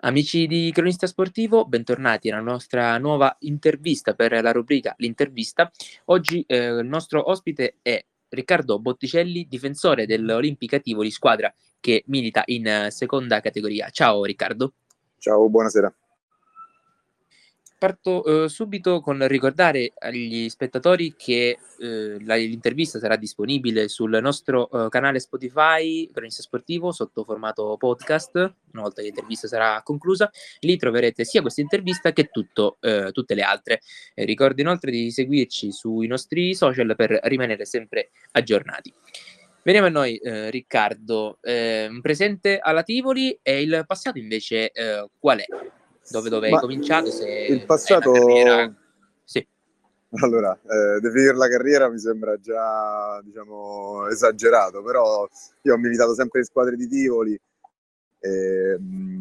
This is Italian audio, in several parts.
Amici di Cronista Sportivo, bentornati alla nostra nuova intervista per la rubrica L'intervista. Oggi eh, il nostro ospite è Riccardo Botticelli, difensore dell'Olimpica Tivoli, squadra che milita in eh, seconda categoria. Ciao Riccardo. Ciao, buonasera. Parto eh, subito con ricordare agli spettatori che eh, la, l'intervista sarà disponibile sul nostro eh, canale Spotify, Cronista Sportivo, sotto formato podcast, una volta che l'intervista sarà conclusa. Lì troverete sia questa intervista che tutto, eh, tutte le altre. ricordo inoltre di seguirci sui nostri social per rimanere sempre aggiornati. Veniamo a noi, eh, Riccardo. Eh, presente alla Tivoli e il passato invece eh, qual è? Dove, dove hai cominciato? Se il passato... Sì. Allora, eh, definire la carriera mi sembra già, diciamo, esagerato, però io ho militato sempre in squadre di Tivoli, eh,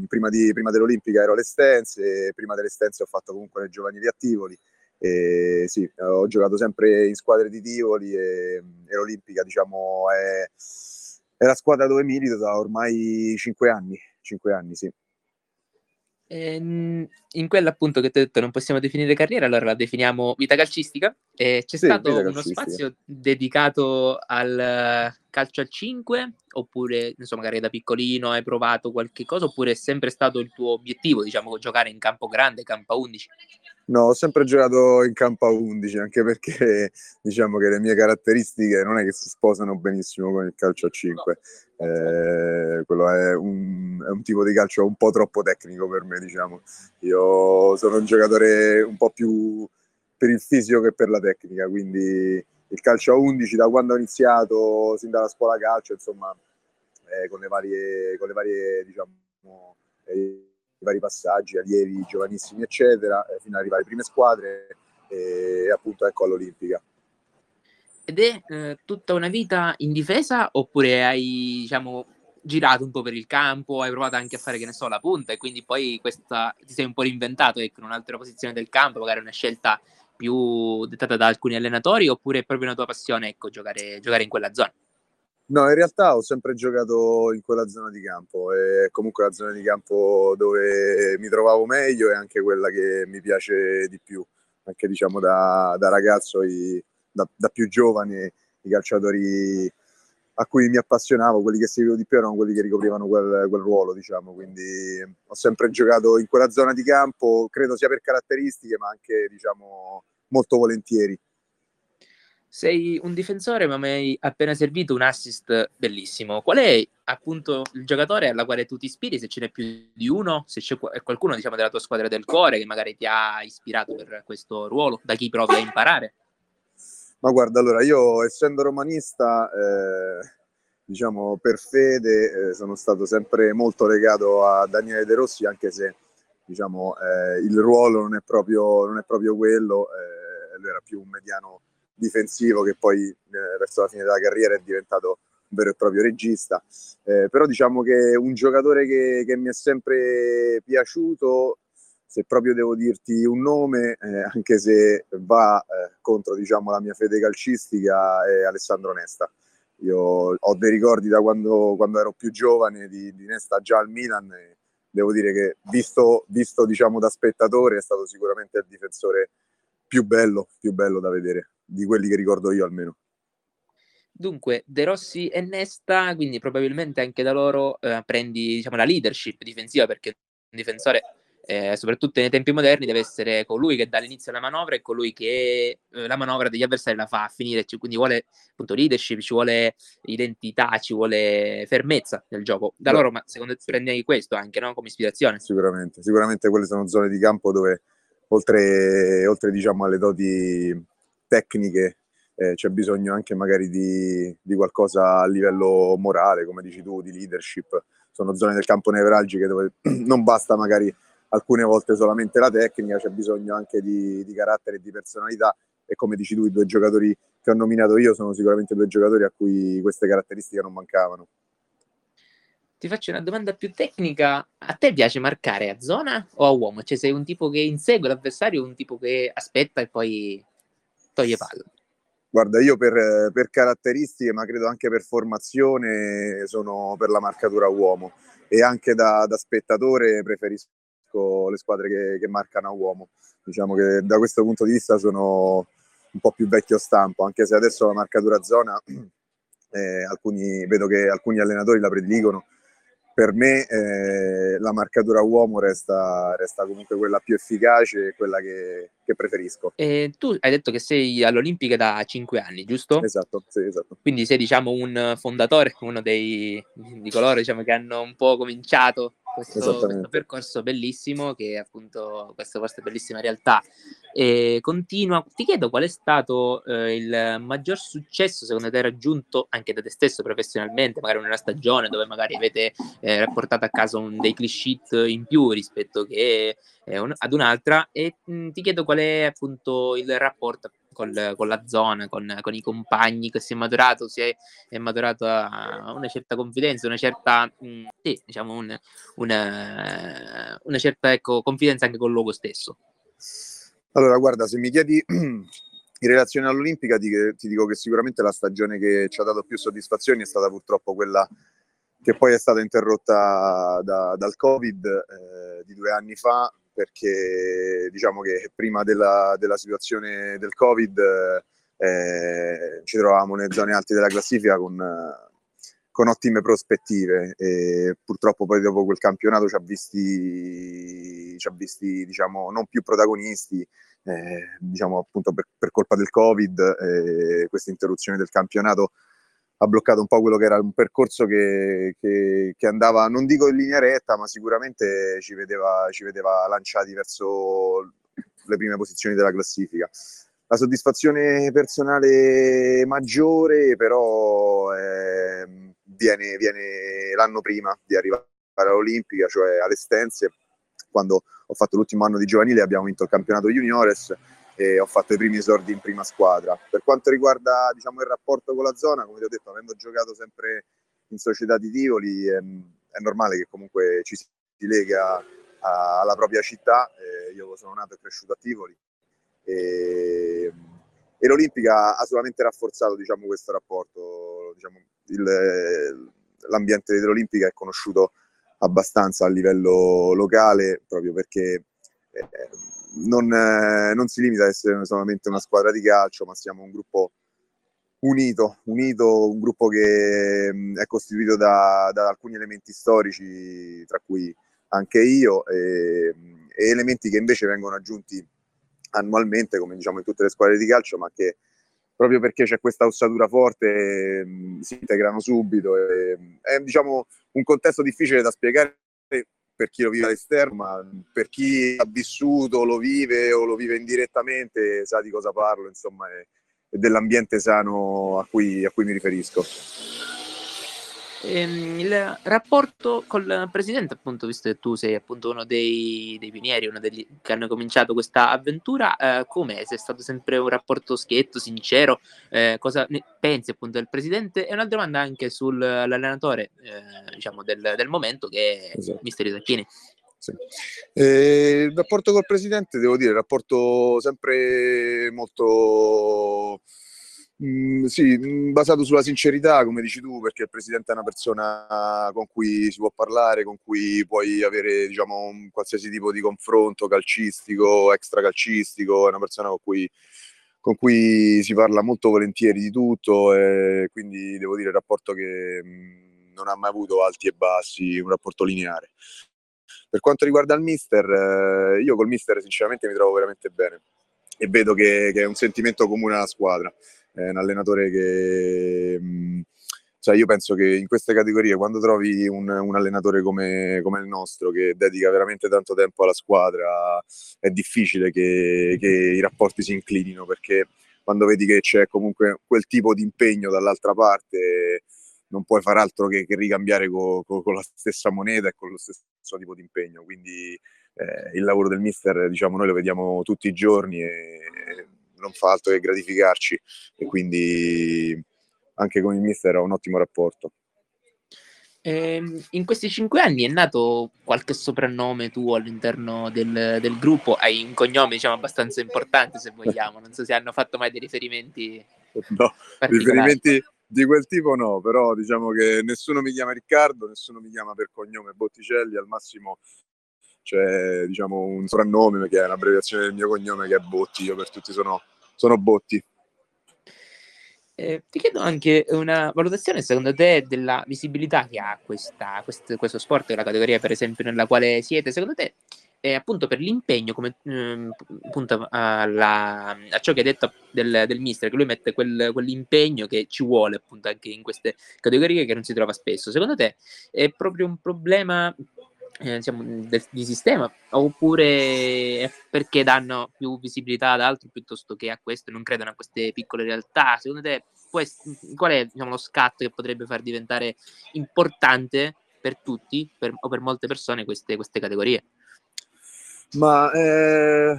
prima, di, prima, dell'Olimpica ero all'Estense, prima dell'Estense ho fatto comunque le giovanili a Tivoli, e sì, ho giocato sempre in squadre di Tivoli e, e l'Olimpica, diciamo, è, è la squadra dove milito da ormai cinque anni, cinque anni, sì. Ehm, in quella appunto che ti ho detto non possiamo definire carriera, allora la definiamo vita calcistica. E c'è sì, stato uno spazio dedicato al calcio a 5 oppure insomma magari da piccolino hai provato qualche cosa oppure è sempre stato il tuo obiettivo diciamo giocare in campo grande, campo a 11? No, ho sempre giocato in campo a 11 anche perché diciamo che le mie caratteristiche non è che si sposano benissimo con il calcio a 5 eh, quello è un, è un, tipo di calcio un po' troppo tecnico per me diciamo. Io sono un giocatore un po' più per il fisico che per la tecnica quindi il calcio a 11 da quando ho iniziato, sin dalla scuola calcio, insomma, eh, con le varie, con le varie diciamo, eh, i vari passaggi, allievi giovanissimi, eccetera, eh, fino ad arrivare alle prime squadre e appunto ecco all'Olimpica. Ed è eh, tutta una vita in difesa oppure hai, diciamo, girato un po' per il campo, hai provato anche a fare, che ne so, la punta e quindi poi questa, ti sei un po' reinventato ecco, in un'altra posizione del campo, magari una scelta più dettata da alcuni allenatori oppure è proprio una tua passione ecco, giocare, giocare in quella zona? No, in realtà ho sempre giocato in quella zona di campo, è comunque la zona di campo dove mi trovavo meglio e anche quella che mi piace di più, anche diciamo da, da ragazzo, i, da, da, più giovane, i calciatori a cui mi appassionavo, quelli che seguivo di più erano quelli che ricoprivano quel, quel ruolo, diciamo, quindi ho sempre giocato in quella zona di campo, credo sia per caratteristiche, ma anche diciamo molto volentieri. Sei un difensore, ma mi hai appena servito un assist bellissimo. Qual è appunto il giocatore alla quale tu ti ispiri? Se ce n'è più di uno, se c'è qualcuno diciamo, della tua squadra del cuore che magari ti ha ispirato per questo ruolo, da chi provi a imparare? Ma guarda, allora io essendo romanista, eh, diciamo per fede, eh, sono stato sempre molto legato a Daniele De Rossi, anche se diciamo, eh, il ruolo non è proprio, non è proprio quello, eh, lui era più un mediano difensivo che poi eh, verso la fine della carriera è diventato un vero e proprio regista. Eh, però diciamo che un giocatore che, che, mi è sempre piaciuto, se proprio devo dirti un nome, eh, anche se va eh, contro diciamo, la mia fede calcistica, è Alessandro Nesta. Io ho dei ricordi da quando, quando ero più giovane di, di, Nesta già al Milan e devo dire che visto, visto diciamo, da spettatore è stato sicuramente il difensore più bello, più bello da vedere di quelli che ricordo io almeno. Dunque, De Rossi e Nesta, quindi probabilmente anche da loro eh, prendi diciamo, la leadership difensiva perché un difensore, eh, soprattutto nei tempi moderni, deve essere colui che dà l'inizio alla manovra e colui che eh, la manovra degli avversari la fa finire, quindi vuole appunto leadership, ci vuole identità, ci vuole fermezza nel gioco. Da no. loro, ma secondo te prendi questo anche no? come ispirazione? Sicuramente, sicuramente quelle sono zone di campo dove oltre, oltre diciamo alle doti tecniche, eh, c'è bisogno anche magari di, di, qualcosa a livello morale, come dici tu, di leadership. Sono zone del campo nevralgiche dove non basta magari alcune volte solamente la tecnica, c'è bisogno anche di, di carattere e di personalità e come dici tu i due giocatori che ho nominato io sono sicuramente due giocatori a cui queste caratteristiche non mancavano. Ti faccio una domanda più tecnica. A te piace marcare a zona o a uomo? Cioè sei un tipo che insegue l'avversario o un tipo che aspetta e poi toglie palla? Guarda, io per, per, caratteristiche, ma credo anche per formazione, sono per la marcatura uomo. e anche da, da spettatore preferisco le squadre che, che, marcano a uomo. Diciamo che da questo punto di vista sono un po' più vecchio stampo, anche se adesso la marcatura zona, eh, alcuni, vedo che alcuni allenatori la prediligono, per me eh, la marcatura uomo resta, resta, comunque quella più efficace e quella che, che preferisco. E tu hai detto che sei all'Olimpica da 5 anni, giusto? Esatto, sì, esatto. Quindi sei diciamo un fondatore, uno dei, di coloro diciamo, che hanno un po' cominciato questo, questo, percorso bellissimo che è appunto questa vostra bellissima realtà e continua. Ti chiedo qual è stato eh, il maggior successo secondo te raggiunto anche da te stesso professionalmente, magari una stagione dove magari avete eh, portato a casa un, dei cliché in più rispetto che un, ad un'altra e mh, mm, ti chiedo qual è appunto il rapporto col, con la zona, con, con, i compagni che si è maturato, si è, è maturato a una certa confidenza, una certa, mh, mm, sì, diciamo un, una, una certa ecco, confidenza anche col luogo stesso. Allora, guarda, se mi chiedi in relazione all'Olimpica, ti, ti, dico che sicuramente la stagione che ci ha dato più soddisfazioni è stata purtroppo quella che poi è stata interrotta da, dal Covid eh, di due anni fa, perché diciamo che prima della, della situazione del Covid eh, ci trovavamo nelle zone alte della classifica con, con, ottime prospettive e purtroppo poi dopo quel campionato ci ha visti, ci ha visti diciamo, non più protagonisti, eh, diciamo appunto per, per, colpa del Covid, eh, questa interruzione del campionato ha bloccato un po' quello che era un percorso che, che, che, andava, non dico in linea retta, ma sicuramente ci vedeva, ci vedeva lanciati verso le prime posizioni della classifica. La soddisfazione personale maggiore però eh, viene, viene l'anno prima di arrivare all'Olimpica, cioè alle Stenze, quando ho fatto l'ultimo anno di giovanile abbiamo vinto il campionato juniores e ho fatto i primi esordi in prima squadra. Per quanto riguarda diciamo, il rapporto con la zona, come ti ho detto, avendo giocato sempre in società di Tivoli, è, è normale che comunque ci si lega a, alla propria città. Eh, io sono nato e cresciuto a Tivoli e, e l'Olimpica ha solamente rafforzato diciamo, questo rapporto. Diciamo, il, l'ambiente dell'Olimpica è conosciuto abbastanza a livello locale proprio perché non, eh, non, si limita ad essere solamente una squadra di calcio, ma siamo un gruppo unito, unito un gruppo che mm, è costituito da, da, alcuni elementi storici, tra cui anche io, e, e, elementi che invece vengono aggiunti annualmente, come diciamo in tutte le squadre di calcio, ma che proprio perché c'è questa ossatura forte mm, si integrano subito. E, è diciamo, un contesto difficile da spiegare per chi lo vive all'esterno, ma per chi ha vissuto, lo vive o lo vive indirettamente, sa di cosa parlo, insomma, è dell'ambiente sano a cui, a cui mi riferisco. Ehm, il rapporto col presidente, appunto, visto che tu sei appunto uno dei, dei pionieri, uno degli che hanno cominciato questa avventura, eh, com'è? Se è stato sempre un rapporto schietto, sincero? Eh, cosa ne pensi appunto del presidente? E una domanda anche sull'allenatore, eh, diciamo, del, del, momento che è esatto. Mister Tacchini. Sì. Eh, il rapporto col presidente, devo dire, il rapporto sempre molto Mm, sì, mm, basato sulla sincerità, come dici tu, perché il presidente è una persona con cui si può parlare, con cui puoi avere diciamo, un qualsiasi tipo di confronto calcistico, extracalcistico, è una persona con cui, con cui si parla molto volentieri di tutto e quindi devo dire il rapporto che mh, mm, non ha mai avuto alti e bassi, un rapporto lineare. Per quanto riguarda il mister, eh, io col mister sinceramente mi trovo veramente bene e vedo che, che è un sentimento comune alla squadra è un allenatore che... Mh, cioè io penso che in queste categorie, quando trovi un, un allenatore come, come, il nostro, che dedica veramente tanto tempo alla squadra, è difficile che, che i rapporti si inclinino, perché quando vedi che c'è comunque quel tipo di impegno dall'altra parte, non puoi far altro che, che ricambiare co, co, con la stessa moneta e con lo stesso tipo di impegno. Quindi eh, il lavoro del mister, diciamo, noi lo vediamo tutti i giorni e non fa altro che gratificarci e quindi anche con il mister ho un ottimo rapporto. Ehm, in questi cinque anni è nato qualche soprannome tuo all'interno del, del, gruppo? Hai un cognome diciamo abbastanza importante se vogliamo, non so se hanno fatto mai dei riferimenti. No, riferimenti, di quel tipo no, però diciamo che nessuno mi chiama Riccardo, nessuno mi chiama per cognome Botticelli, al massimo c'è diciamo, un soprannome che è un'abbreviazione del mio cognome che è Botti, io per tutti sono, sono Botti. Eh, ti chiedo anche una valutazione secondo te della visibilità che ha questa, quest, questo sport, la categoria per esempio nella quale siete, secondo te eh, appunto per l'impegno, come eh, appunto alla, a ciò che hai detto del, del mister, che lui mette quel, quell'impegno che ci vuole appunto anche in queste categorie che non si trova spesso. Secondo te è proprio un problema eh, diciamo, del, di sistema oppure perché danno più visibilità ad altro piuttosto che a questo non credono a queste piccole realtà? Secondo te qual è diciamo, lo scatto che potrebbe far diventare importante per tutti per, o per molte persone queste, queste categorie? Ma eh,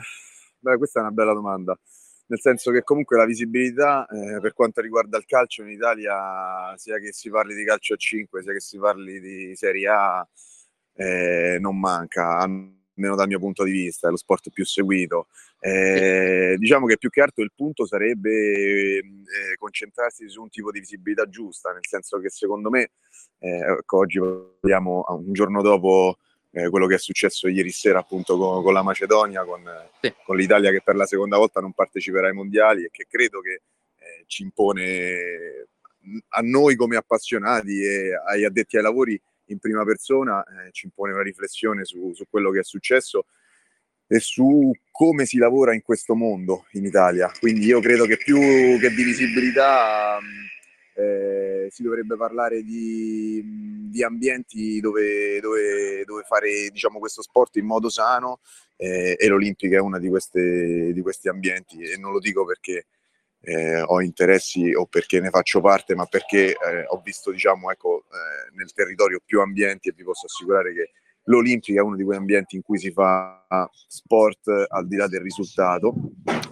beh, questa è una bella domanda, nel senso che comunque la visibilità eh, per quanto riguarda il calcio in Italia, sia che si parli di calcio a 5, sia che si parli di Serie A, eh, non manca, almeno dal mio punto di vista, è lo sport più seguito. Eh, diciamo che più che altro il punto sarebbe eh, concentrarsi su un tipo di visibilità giusta, nel senso che secondo me, eh, ecco, oggi parliamo un giorno dopo eh, quello che è successo ieri sera appunto con, con la Macedonia, con, sì. con, l'Italia che per la seconda volta non parteciperà ai mondiali e che credo che eh, ci impone a noi come appassionati e agli addetti ai lavori in prima persona, eh, ci impone una riflessione su, su quello che è successo e su come si lavora in questo mondo in Italia. Quindi io credo che più che di visibilità eh, si dovrebbe parlare di, di ambienti dove, dove, dove fare diciamo, questo sport in modo sano eh, e l'Olimpica è uno di, di, questi ambienti e non lo dico perché eh, ho interessi o perché ne faccio parte, ma perché eh, ho visto diciamo, ecco, eh, nel territorio più ambienti e vi posso assicurare che l'Olimpica è uno di quei ambienti in cui si fa sport al di là del risultato,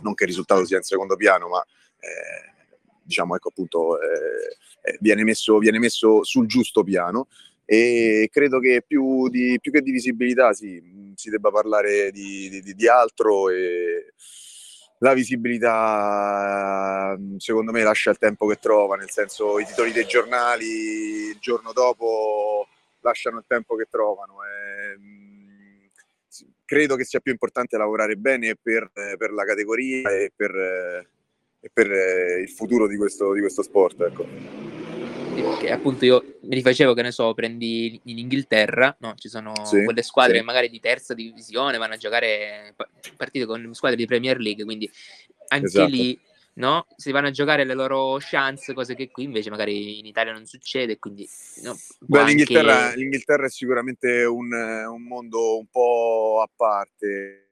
non che il risultato sia in secondo piano, ma eh, diciamo, ecco, appunto, eh, eh, viene, messo, viene messo sul giusto piano. E credo che più, di, più che di visibilità sì, si debba parlare di, di, di altro e la visibilità secondo me lascia il tempo che trova, nel senso i titoli dei giornali il giorno dopo lasciano il tempo che trovano. E, credo che sia più importante lavorare bene per, per la categoria e per, e per eh, il futuro di questo, di questo sport. Ecco. Perché appunto io mi rifacevo che ne so, prendi in Inghilterra, no? ci sono sì, quelle squadre sì. magari di terza divisione, vanno a giocare partite con squadre di Premier League, quindi anche esatto. lì no? si vanno a giocare le loro chance, cose che qui invece magari in Italia non succede. Quindi, no, Beh, anche... l'Inghilterra, l'Inghilterra, è sicuramente un, un, mondo un po' a parte,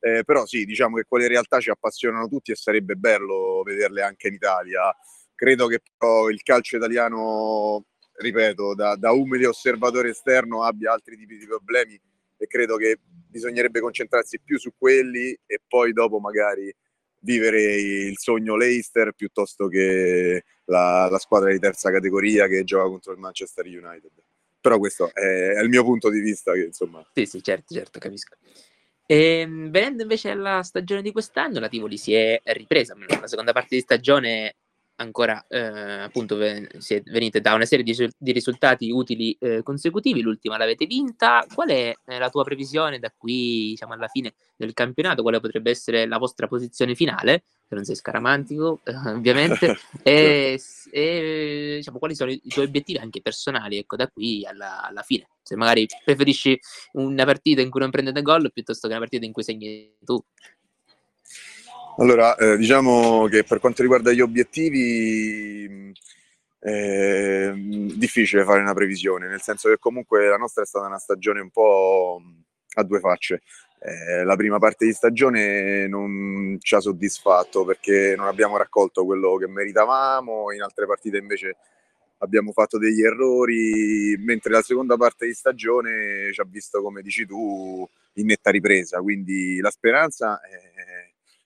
eh, però sì, diciamo che quelle realtà ci appassionano tutti e sarebbe bello vederle anche in Italia. Credo che però il calcio italiano, ripeto, da, da umile osservatore esterno abbia altri tipi di problemi e credo che bisognerebbe concentrarsi più su quelli e poi dopo magari vivere il sogno Leicester piuttosto che la, la, squadra di terza categoria che gioca contro il Manchester United. Però questo è, è il mio punto di vista. Che, insomma... Sì, sì, certo, certo, capisco. E, ehm, venendo invece alla stagione di quest'anno, la Tivoli si è ripresa. La seconda parte di stagione ancora eh, appunto venite da una serie di, di risultati utili eh, consecutivi, l'ultima l'avete vinta. Qual è eh, la tua previsione da qui diciamo, alla fine del campionato? Quale potrebbe essere la vostra posizione finale? Se non sei scaramantico, eh, ovviamente, e, e diciamo, quali sono i, i, tuoi obiettivi anche personali ecco, da qui alla, alla, fine? Se magari preferisci una partita in cui non prendete gol piuttosto che una partita in cui segni tu. Allora, eh, diciamo che per quanto riguarda gli obiettivi è eh, difficile fare una previsione, nel senso che comunque la nostra è stata una stagione un po' a due facce. Eh, la prima parte di stagione non ci ha soddisfatto perché non abbiamo raccolto quello che meritavamo, in altre partite invece abbiamo fatto degli errori, mentre la seconda parte di stagione ci ha visto, come dici tu, in netta ripresa. Quindi la speranza è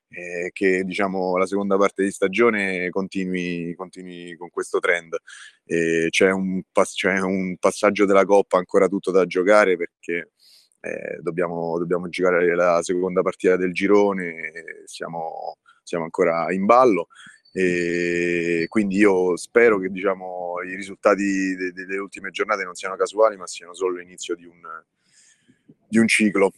eh, che diciamo, la seconda parte di stagione continui, continui con questo trend. Eh, c'è, un pass- c'è, un passaggio della Coppa ancora tutto da giocare perché eh, dobbiamo, dobbiamo, giocare la seconda partita del girone, siamo, siamo ancora in ballo. e quindi io spero che diciamo, i risultati de- delle ultime giornate non siano casuali, ma siano solo l'inizio di un, di un ciclo.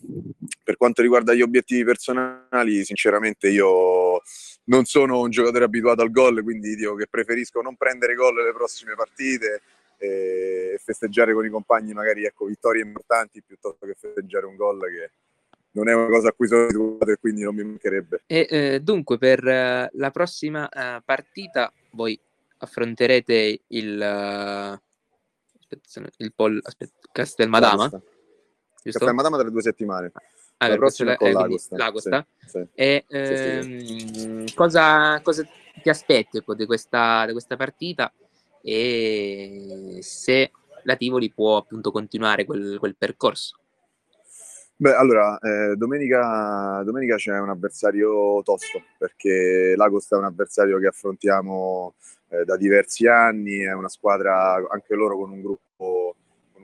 Per quanto riguarda gli obiettivi personali, sinceramente io non sono un giocatore abituato al gol, quindi dico che preferisco non prendere gol le prossime partite e festeggiare con i compagni magari ecco, vittorie importanti piuttosto che festeggiare un gol che non è una cosa a cui sono abituato e quindi non mi mancherebbe. E eh, dunque per uh, la prossima uh, partita voi affronterete il, uh, aspetta, il Pol aspetta, Castelmadama? Giusto? Castelmadama tra due settimane. Ah, la prossima è con l'Agosta. l'Agosta. Sì, sì. E ehm, cosa, cosa, ti aspetti ecco, di, questa, di questa partita e se la Tivoli può appunto continuare quel, quel percorso? Beh, allora, eh, domenica, domenica, c'è un avversario tosto, perché l'Agosta è un avversario che affrontiamo eh, da diversi anni, è una squadra anche loro con un gruppo,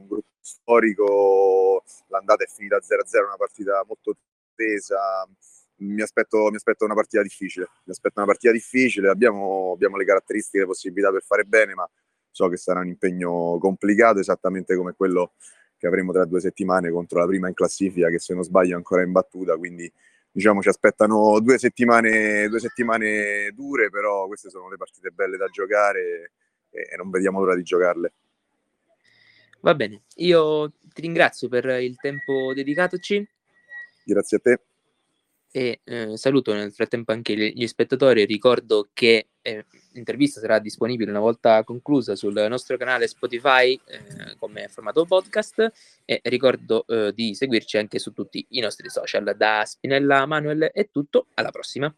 un gruppo storico, l'andata è finita 0-0, una partita molto tesa, mi aspetto, mi aspetto, una partita difficile, mi aspetto una partita difficile, abbiamo, abbiamo le caratteristiche, le possibilità per fare bene, ma so che sarà un impegno complicato, esattamente come quello che avremo tra due settimane contro la prima in classifica che se non sbaglio è ancora in battuta, quindi diciamo ci aspettano due settimane, due settimane dure, però queste sono le partite belle da giocare e, e non vediamo l'ora di giocarle. Va bene, io ti ringrazio per il tempo dedicatoci. Grazie a te e eh, saluto nel frattempo anche gli spettatori. Ricordo che eh, l'intervista sarà disponibile una volta conclusa sul nostro canale Spotify eh, come formato podcast e ricordo eh, di seguirci anche su tutti i nostri social. Da Spinella Manuel è tutto, alla prossima.